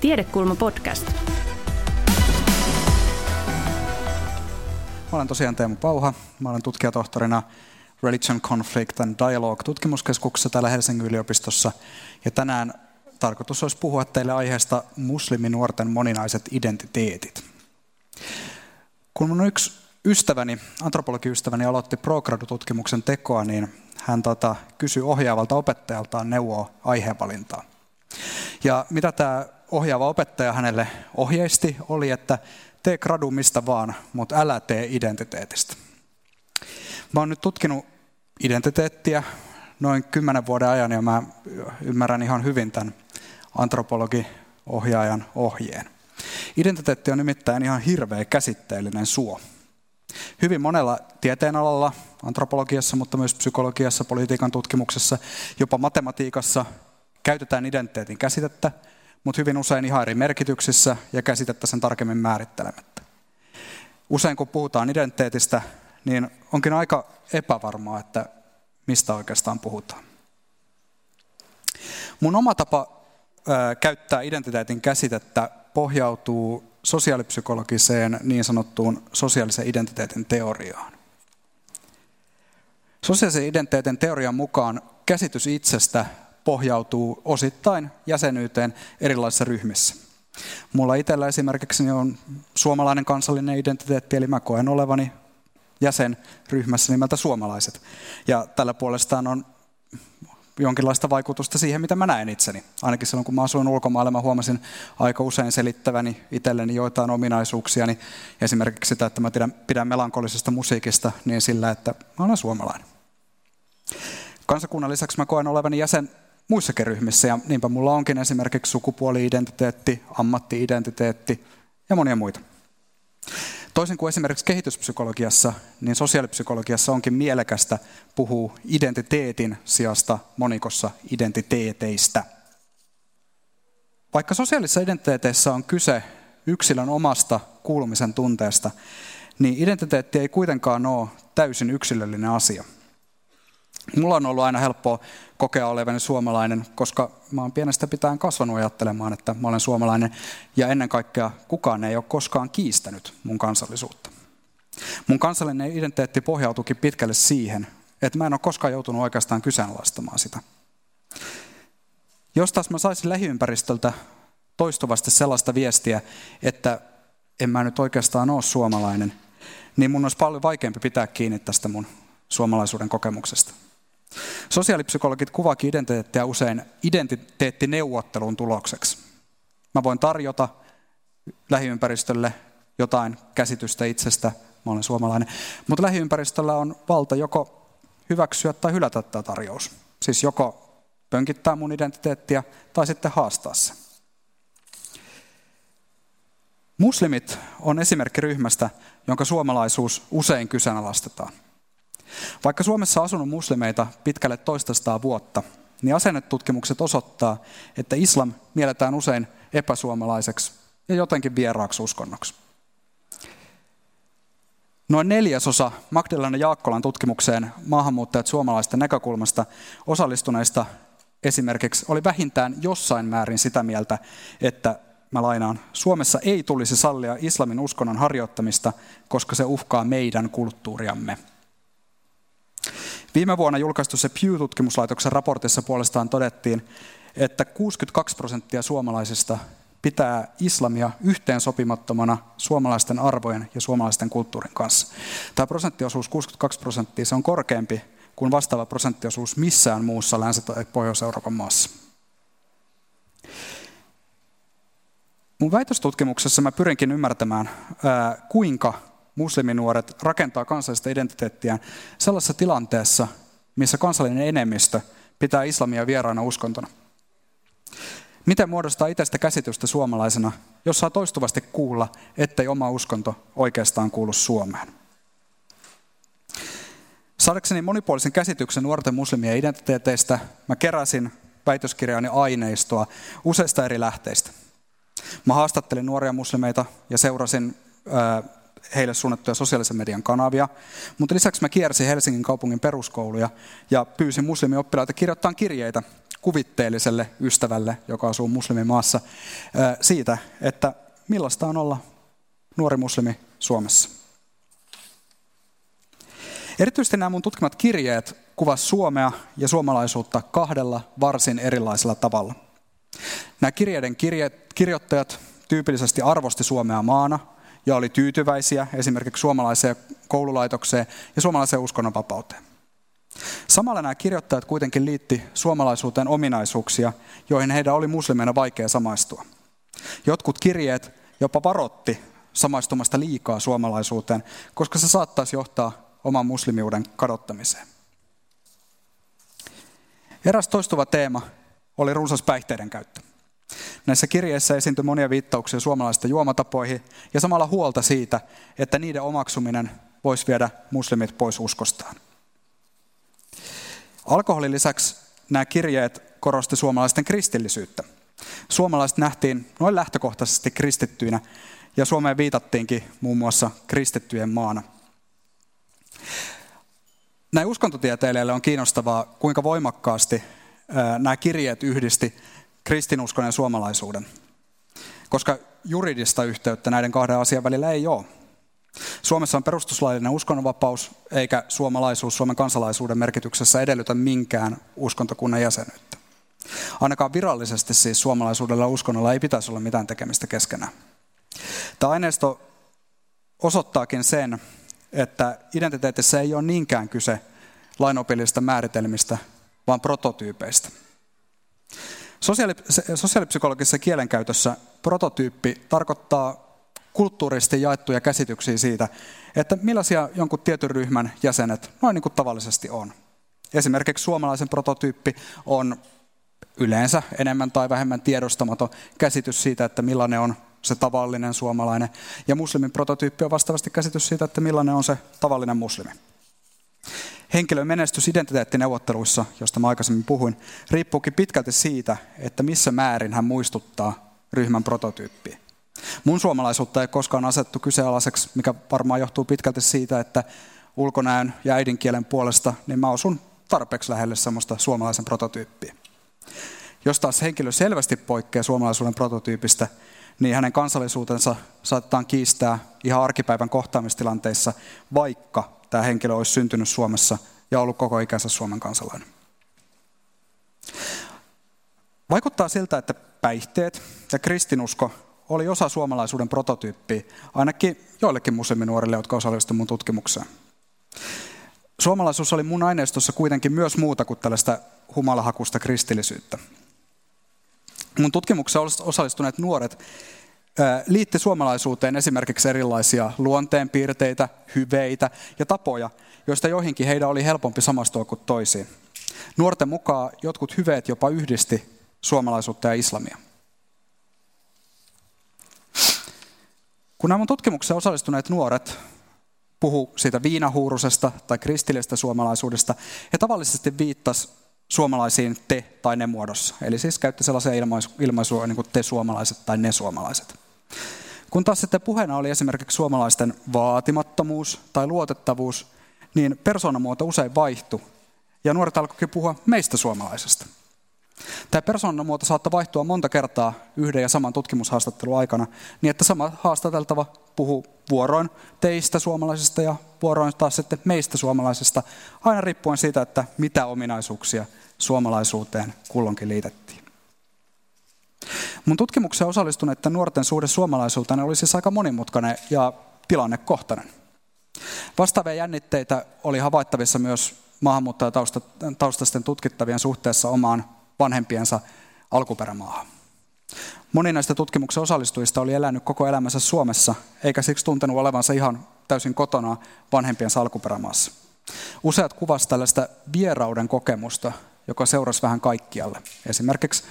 Tiedekulma podcast. Mä olen tosiaan Teemu Pauha. Mä olen tutkijatohtorina Religion Conflict and Dialogue tutkimuskeskuksessa täällä Helsingin yliopistossa. Ja tänään tarkoitus olisi puhua teille aiheesta musliminuorten moninaiset identiteetit. Kun mun yksi ystäväni, antropologiystäväni aloitti ProGradu-tutkimuksen tekoa, niin hän tota, kysyi ohjaavalta opettajaltaan neuvoa aiheenvalintaan. Ja mitä tämä ohjaava opettaja hänelle ohjeisti, oli, että tee gradu mistä vaan, mutta älä tee identiteetistä. Mä oon nyt tutkinut identiteettiä noin kymmenen vuoden ajan ja mä ymmärrän ihan hyvin tämän antropologi-ohjaajan ohjeen. Identiteetti on nimittäin ihan hirveä käsitteellinen suo. Hyvin monella tieteenalalla, antropologiassa, mutta myös psykologiassa, politiikan tutkimuksessa, jopa matematiikassa käytetään identiteetin käsitettä, mutta hyvin usein ihan eri merkityksissä ja käsitettä sen tarkemmin määrittelemättä. Usein kun puhutaan identiteetistä, niin onkin aika epävarmaa, että mistä oikeastaan puhutaan. Mun oma tapa käyttää identiteetin käsitettä pohjautuu sosiaalipsykologiseen niin sanottuun sosiaalisen identiteetin teoriaan. Sosiaalisen identiteetin teorian mukaan käsitys itsestä pohjautuu osittain jäsenyyteen erilaisissa ryhmissä. Mulla itsellä esimerkiksi on suomalainen kansallinen identiteetti, eli mä koen olevani jäsen ryhmässä nimeltä suomalaiset. Ja tällä puolestaan on jonkinlaista vaikutusta siihen, mitä mä näen itseni. Ainakin silloin, kun mä asuin ulkomailla, mä huomasin aika usein selittäväni itselleni joitain ominaisuuksiani. Esimerkiksi sitä, että mä pidän, pidän melankolisesta musiikista niin sillä, että mä olen suomalainen. Kansakunnan lisäksi mä koen olevani jäsen muissakin ryhmissä, ja niinpä mulla onkin esimerkiksi sukupuoli-identiteetti, ammatti-identiteetti ja monia muita. Toisin kuin esimerkiksi kehityspsykologiassa, niin sosiaalipsykologiassa onkin mielekästä puhua identiteetin sijasta monikossa identiteeteistä. Vaikka sosiaalisissa identiteeteissä on kyse yksilön omasta kuulumisen tunteesta, niin identiteetti ei kuitenkaan ole täysin yksilöllinen asia. Mulla on ollut aina helppoa kokea olevani suomalainen, koska mä oon pienestä pitäen kasvanut ajattelemaan, että mä olen suomalainen. Ja ennen kaikkea kukaan ei ole koskaan kiistänyt mun kansallisuutta. Mun kansallinen identiteetti pohjautuukin pitkälle siihen, että mä en ole koskaan joutunut oikeastaan kyseenalaistamaan sitä. Jos taas mä saisin lähiympäristöltä toistuvasti sellaista viestiä, että en mä nyt oikeastaan ole suomalainen, niin mun olisi paljon vaikeampi pitää kiinni tästä mun suomalaisuuden kokemuksesta. Sosiaalipsykologit kuvaakin identiteettiä usein identiteettineuvottelun tulokseksi. Mä voin tarjota lähiympäristölle jotain käsitystä itsestä, mä olen suomalainen, mutta lähiympäristöllä on valta joko hyväksyä tai hylätä tämä tarjous. Siis joko pönkittää mun identiteettiä tai sitten haastaa se. Muslimit on esimerkki ryhmästä, jonka suomalaisuus usein kyseenalaistetaan. Vaikka Suomessa asunut muslimeita pitkälle toistastaa vuotta, niin asennetutkimukset osoittaa, että islam mielletään usein epäsuomalaiseksi ja jotenkin vieraaksi uskonnoksi. Noin neljäsosa Magdalena Jaakkolan tutkimukseen maahanmuuttajat suomalaisten näkökulmasta osallistuneista esimerkiksi oli vähintään jossain määrin sitä mieltä, että mä lainaan, Suomessa ei tulisi sallia islamin uskonnon harjoittamista, koska se uhkaa meidän kulttuuriamme. Viime vuonna julkaistussa Pew-tutkimuslaitoksen raportissa puolestaan todettiin, että 62 prosenttia suomalaisista pitää islamia yhteensopimattomana suomalaisten arvojen ja suomalaisten kulttuurin kanssa. Tämä prosenttiosuus 62 prosenttia se on korkeampi kuin vastaava prosenttiosuus missään muussa Länsi- tai Pohjois-Euroopan maassa. Mun väitöstutkimuksessa mä pyrinkin ymmärtämään, kuinka musliminuoret rakentaa kansallista identiteettiä sellaisessa tilanteessa, missä kansallinen enemmistö pitää islamia vieraana uskontona. Miten muodostaa itsestä käsitystä suomalaisena, jos saa toistuvasti kuulla, ettei oma uskonto oikeastaan kuulu Suomeen? Saadakseni monipuolisen käsityksen nuorten muslimien identiteeteistä, mä keräsin väitöskirjani aineistoa useista eri lähteistä. Mä haastattelin nuoria muslimeita ja seurasin heille suunnattuja sosiaalisen median kanavia. Mutta lisäksi mä kiersin Helsingin kaupungin peruskouluja ja pyysin muslimioppilaita kirjoittamaan kirjeitä kuvitteelliselle ystävälle, joka asuu muslimimaassa, siitä, että millaista on olla nuori muslimi Suomessa. Erityisesti nämä mun tutkimat kirjeet kuvasivat Suomea ja suomalaisuutta kahdella varsin erilaisella tavalla. Nämä kirjeiden kirje- kirjoittajat tyypillisesti arvosti Suomea maana ja oli tyytyväisiä esimerkiksi suomalaiseen koululaitokseen ja suomalaiseen uskonnonvapauteen. Samalla nämä kirjoittajat kuitenkin liitti suomalaisuuteen ominaisuuksia, joihin heidän oli muslimeina vaikea samaistua. Jotkut kirjeet jopa varotti samaistumasta liikaa suomalaisuuteen, koska se saattaisi johtaa oman muslimiuden kadottamiseen. Eräs toistuva teema oli runsas päihteiden käyttö. Näissä kirjeissä esiintyi monia viittauksia suomalaisten juomatapoihin ja samalla huolta siitä, että niiden omaksuminen voisi viedä muslimit pois uskostaan. Alkoholin lisäksi nämä kirjeet korosti suomalaisten kristillisyyttä. Suomalaiset nähtiin noin lähtökohtaisesti kristittyinä ja Suomeen viitattiinkin muun muassa kristittyjen maana. Näin uskontotieteilijöille on kiinnostavaa, kuinka voimakkaasti nämä kirjeet yhdisti kristinuskon ja suomalaisuuden, koska juridista yhteyttä näiden kahden asian välillä ei ole. Suomessa on perustuslaillinen uskonnonvapaus, eikä suomalaisuus Suomen kansalaisuuden merkityksessä edellytä minkään uskontokunnan jäsenyyttä. Ainakaan virallisesti siis suomalaisuudella ja uskonnolla ei pitäisi olla mitään tekemistä keskenään. Tämä aineisto osoittaakin sen, että identiteetissä ei ole niinkään kyse lainopillisista määritelmistä, vaan prototyypeistä. Sosiaali- sosiaalipsykologisessa kielenkäytössä prototyyppi tarkoittaa kulttuurisesti jaettuja käsityksiä siitä, että millaisia jonkun tietyn ryhmän jäsenet noin niin kuin tavallisesti on. Esimerkiksi suomalaisen prototyyppi on yleensä enemmän tai vähemmän tiedostamaton käsitys siitä, että millainen on se tavallinen suomalainen. Ja muslimin prototyyppi on vastaavasti käsitys siitä, että millainen on se tavallinen muslimi. Henkilön menestys identiteettineuvotteluissa, josta mä aikaisemmin puhuin, riippuukin pitkälti siitä, että missä määrin hän muistuttaa ryhmän prototyyppiä. Mun suomalaisuutta ei koskaan asettu kyseenalaiseksi, mikä varmaan johtuu pitkälti siitä, että ulkonäön ja äidinkielen puolesta, niin mä osun tarpeeksi lähelle semmoista suomalaisen prototyyppiä. Jos taas henkilö selvästi poikkeaa suomalaisuuden prototyypistä, niin hänen kansallisuutensa saatetaan kiistää ihan arkipäivän kohtaamistilanteissa, vaikka tämä henkilö olisi syntynyt Suomessa ja ollut koko ikänsä Suomen kansalainen. Vaikuttaa siltä, että päihteet ja kristinusko oli osa suomalaisuuden prototyyppiä, ainakin joillekin musliminuorille, jotka osallistuivat mun tutkimukseen. Suomalaisuus oli mun aineistossa kuitenkin myös muuta kuin tällaista humalahakusta kristillisyyttä. Mun tutkimukseen osallistuneet nuoret liitti suomalaisuuteen esimerkiksi erilaisia luonteenpiirteitä, hyveitä ja tapoja, joista joihinkin heidän oli helpompi samastua kuin toisiin. Nuorten mukaan jotkut hyveet jopa yhdisti suomalaisuutta ja islamia. Kun nämä tutkimukseen osallistuneet nuoret puhu siitä viinahuurusesta tai kristillisestä suomalaisuudesta, he tavallisesti viittas suomalaisiin te tai ne muodossa. Eli siis käytti sellaisia ilmaisuja niin kuin te suomalaiset tai ne suomalaiset. Kun taas sitten puheena oli esimerkiksi suomalaisten vaatimattomuus tai luotettavuus, niin persoonamuoto usein vaihtui. Ja nuoret alkoikin puhua meistä suomalaisesta. Tämä persoonamuoto saattaa vaihtua monta kertaa yhden ja saman tutkimushaastattelun aikana, niin että sama haastateltava puhuu vuoroin teistä suomalaisista ja vuoroin taas sitten meistä suomalaisista, aina riippuen siitä, että mitä ominaisuuksia suomalaisuuteen kulloinkin liitettiin. Mun tutkimukseen osallistuneiden nuorten suhde suomalaisuuteen oli siis aika monimutkainen ja tilannekohtainen. Vastaavia jännitteitä oli havaittavissa myös maahanmuuttajataustaisten tutkittavien suhteessa omaan vanhempiensa alkuperämaahan. Moni näistä tutkimuksen osallistujista oli elänyt koko elämänsä Suomessa, eikä siksi tuntenut olevansa ihan täysin kotona vanhempiensa alkuperämaassa. Useat kuvasivat tällaista vierauden kokemusta, joka seurasi vähän kaikkialle. Esimerkiksi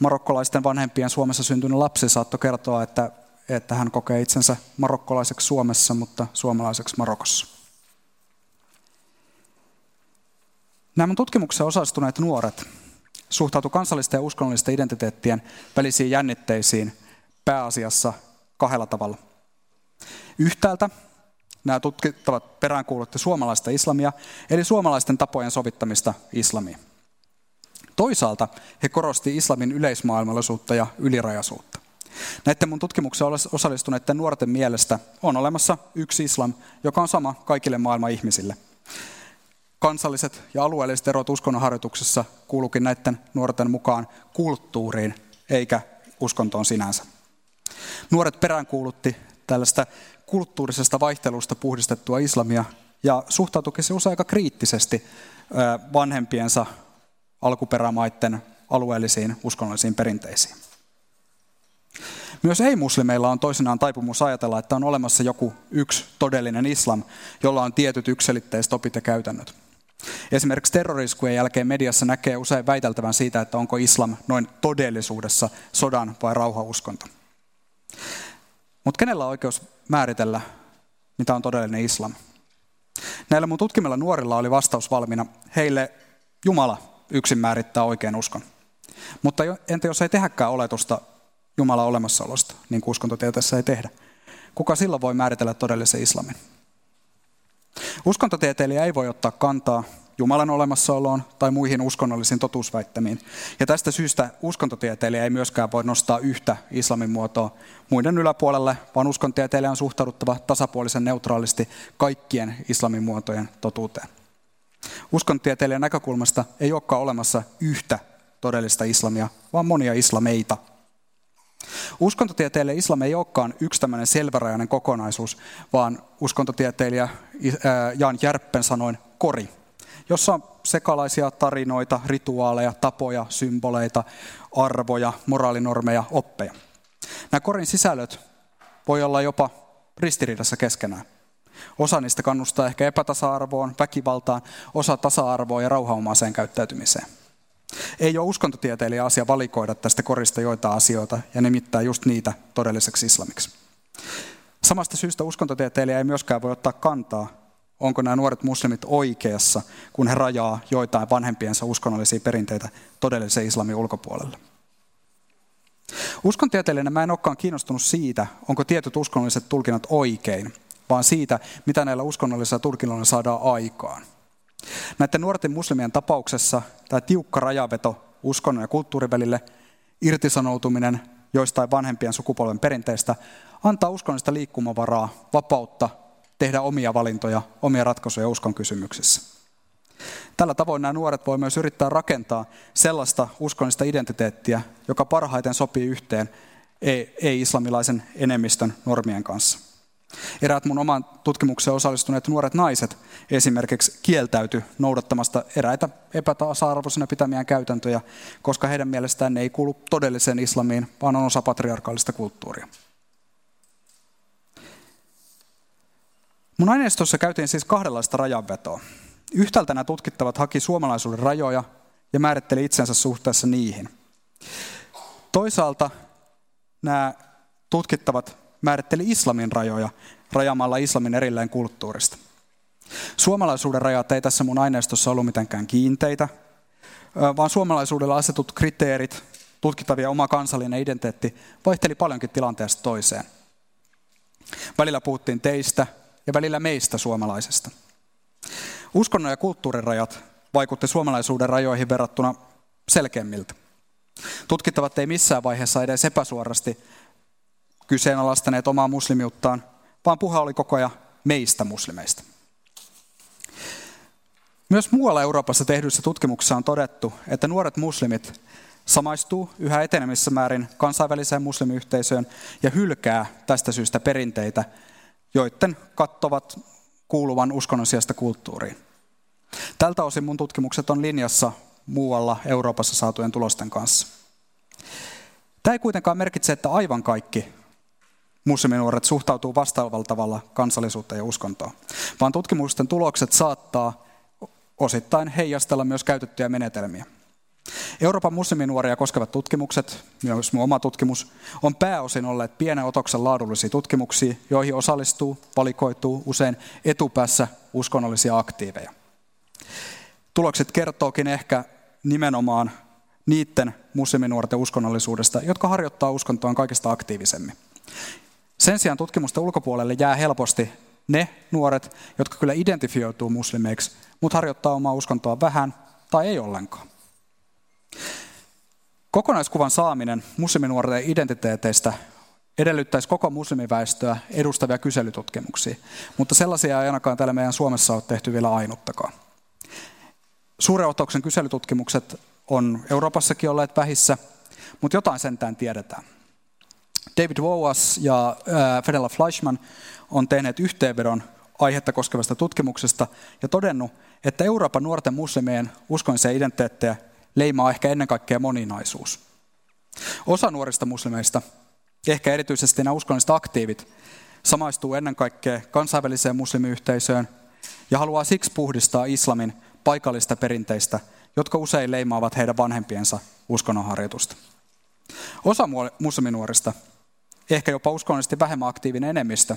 marokkolaisten vanhempien Suomessa syntynyt lapsi saattoi kertoa, että, että hän kokee itsensä marokkolaiseksi Suomessa, mutta suomalaiseksi Marokossa. Nämä tutkimuksen osallistuneet nuoret suhtautu kansallisten ja uskonnollisten identiteettien välisiin jännitteisiin pääasiassa kahdella tavalla. Yhtäältä nämä tutkittavat peräänkuulutti suomalaista islamia, eli suomalaisten tapojen sovittamista islamiin. Toisaalta he korosti islamin yleismaailmallisuutta ja ylirajaisuutta. Näiden mun tutkimuksen osallistuneiden nuorten mielestä on olemassa yksi islam, joka on sama kaikille maailman ihmisille. Kansalliset ja alueelliset erot uskonnonharjoituksessa kuulukin näiden nuorten mukaan kulttuuriin eikä uskontoon sinänsä. Nuoret peräänkuulutti tällaista kulttuurisesta vaihtelusta puhdistettua islamia ja suhtautuikin se usein aika kriittisesti vanhempiensa alkuperämaiden alueellisiin uskonnollisiin perinteisiin. Myös ei-muslimeilla on toisinaan taipumus ajatella, että on olemassa joku yksi todellinen islam, jolla on tietyt yksilitteiset opit ja käytännöt. Esimerkiksi terroriskujen jälkeen mediassa näkee usein väiteltävän siitä, että onko islam noin todellisuudessa sodan vai rauhauskonto. Mutta kenellä on oikeus määritellä, mitä on todellinen islam? Näillä mun tutkimilla nuorilla oli vastaus valmiina. Heille Jumala yksin määrittää oikein uskon. Mutta entä jos ei tehäkään oletusta Jumalan olemassaolosta, niin kuin uskontotieteessä ei tehdä? Kuka silloin voi määritellä todellisen islamin? Uskontotieteilijä ei voi ottaa kantaa Jumalan olemassaoloon tai muihin uskonnollisiin totuusväittämiin. Ja tästä syystä uskontotieteilijä ei myöskään voi nostaa yhtä islamin muotoa muiden yläpuolelle, vaan uskontotieteilijä on suhtauduttava tasapuolisen neutraalisti kaikkien islamin muotojen totuuteen. Uskontotieteilijän näkökulmasta ei olekaan olemassa yhtä todellista islamia, vaan monia islameita. Uskontotieteilijä islam ei olekaan yksi tämmöinen selvärajainen kokonaisuus, vaan uskontotieteilijä Jan Järppen sanoin kori, jossa on sekalaisia tarinoita, rituaaleja, tapoja, symboleita, arvoja, moraalinormeja, oppeja. Nämä korin sisällöt voi olla jopa ristiriidassa keskenään. Osa niistä kannustaa ehkä epätasa-arvoon, väkivaltaan, osa tasa-arvoon ja rauhanomaiseen käyttäytymiseen. Ei ole uskontotieteilijä asia valikoida tästä korista joita asioita ja nimittää just niitä todelliseksi islamiksi. Samasta syystä uskontotieteilijä ei myöskään voi ottaa kantaa onko nämä nuoret muslimit oikeassa, kun he rajaa joitain vanhempiensa uskonnollisia perinteitä todellisen islamin ulkopuolelle. Uskontieteilijänä mä en olekaan kiinnostunut siitä, onko tietyt uskonnolliset tulkinnat oikein, vaan siitä, mitä näillä uskonnollisilla tulkinnoilla saadaan aikaan. Näiden nuorten muslimien tapauksessa tämä tiukka rajaveto uskonnon ja kulttuurin välille, irtisanoutuminen joistain vanhempien sukupolven perinteistä, antaa uskonnollista liikkumavaraa, vapautta tehdä omia valintoja, omia ratkaisuja uskon kysymyksissä. Tällä tavoin nämä nuoret voi myös yrittää rakentaa sellaista uskonnollista identiteettiä, joka parhaiten sopii yhteen ei-islamilaisen enemmistön normien kanssa. Eräät mun oman tutkimukseen osallistuneet nuoret naiset esimerkiksi kieltäyty noudattamasta eräitä epätasa-arvoisena pitämiään käytäntöjä, koska heidän mielestään ne ei kuulu todelliseen islamiin, vaan on osa patriarkaalista kulttuuria. Mun aineistossa käytiin siis kahdenlaista rajanvetoa. Yhtäältä nämä tutkittavat haki suomalaisuuden rajoja ja määritteli itsensä suhteessa niihin. Toisaalta nämä tutkittavat määritteli islamin rajoja rajaamalla islamin erilleen kulttuurista. Suomalaisuuden rajat ei tässä mun aineistossa ollut mitenkään kiinteitä, vaan suomalaisuudella asetut kriteerit, tutkittavia oma kansallinen identiteetti, vaihteli paljonkin tilanteesta toiseen. Välillä puhuttiin teistä, ja välillä meistä suomalaisesta. Uskonnon ja kulttuurin rajat vaikutti suomalaisuuden rajoihin verrattuna selkeämmiltä. Tutkittavat ei missään vaiheessa edes epäsuorasti kyseenalaistaneet omaa muslimiuttaan, vaan puhe oli koko ajan meistä muslimeista. Myös muualla Euroopassa tehdyissä tutkimuksissa on todettu, että nuoret muslimit samaistuu yhä etenemissä määrin kansainväliseen muslimiyhteisöön ja hylkää tästä syystä perinteitä, joiden kattovat kuuluvan uskonnon sijasta kulttuuriin. Tältä osin mun tutkimukset on linjassa muualla Euroopassa saatujen tulosten kanssa. Tämä ei kuitenkaan merkitse, että aivan kaikki musliminuoret suhtautuu vastaavalla tavalla kansallisuutta ja uskontoa, vaan tutkimusten tulokset saattaa osittain heijastella myös käytettyjä menetelmiä. Euroopan musliminuoria koskevat tutkimukset, myös minun oma tutkimus, on pääosin olleet pienen otoksen laadullisia tutkimuksia, joihin osallistuu, valikoituu usein etupäässä uskonnollisia aktiiveja. Tulokset kertookin ehkä nimenomaan niiden musliminuorten uskonnollisuudesta, jotka harjoittaa uskontoa kaikista aktiivisemmin. Sen sijaan tutkimusten ulkopuolelle jää helposti ne nuoret, jotka kyllä identifioituu muslimeiksi, mutta harjoittaa omaa uskontoa vähän tai ei ollenkaan. Kokonaiskuvan saaminen musliminuorten identiteeteistä edellyttäisi koko muslimiväestöä edustavia kyselytutkimuksia, mutta sellaisia ei ainakaan täällä meidän Suomessa ole tehty vielä ainuttakaan. Suuren otoksen kyselytutkimukset on Euroopassakin olleet vähissä, mutta jotain sentään tiedetään. David Wowas ja Fedela Fleischman on tehneet yhteenvedon aihetta koskevasta tutkimuksesta ja todennut, että Euroopan nuorten muslimien uskonnollisia identiteettejä leimaa ehkä ennen kaikkea moninaisuus. Osa nuorista muslimeista, ehkä erityisesti nämä uskonnolliset aktiivit, samaistuu ennen kaikkea kansainväliseen muslimiyhteisöön ja haluaa siksi puhdistaa islamin paikallista perinteistä, jotka usein leimaavat heidän vanhempiensa uskonnonharjoitusta. Osa musliminuorista, ehkä jopa uskonnollisesti vähemmän aktiivinen enemmistö,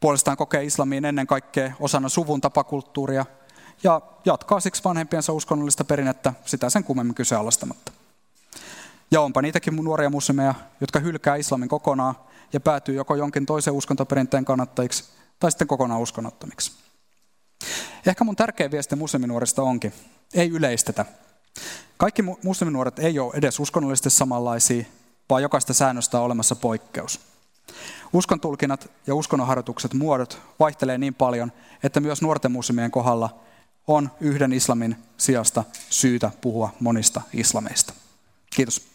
puolestaan kokee islamiin ennen kaikkea osana suvun tapakulttuuria ja jatkaa siksi vanhempiensa uskonnollista perinnettä sitä sen kummemmin kyseenalaistamatta. Ja onpa niitäkin nuoria muslimeja, jotka hylkää islamin kokonaan ja päätyy joko jonkin toisen uskontoperinteen kannattajiksi tai sitten kokonaan uskonnottomiksi. Ehkä mun tärkeä viesti musliminuorista onkin, ei yleistetä. Kaikki musliminuoret ei ole edes uskonnollisesti samanlaisia, vaan jokaista säännöstä on olemassa poikkeus. Uskontulkinnat ja uskonnonharjoitukset muodot vaihtelee niin paljon, että myös nuorten muslimien kohdalla on yhden islamin sijasta syytä puhua monista islameista. Kiitos.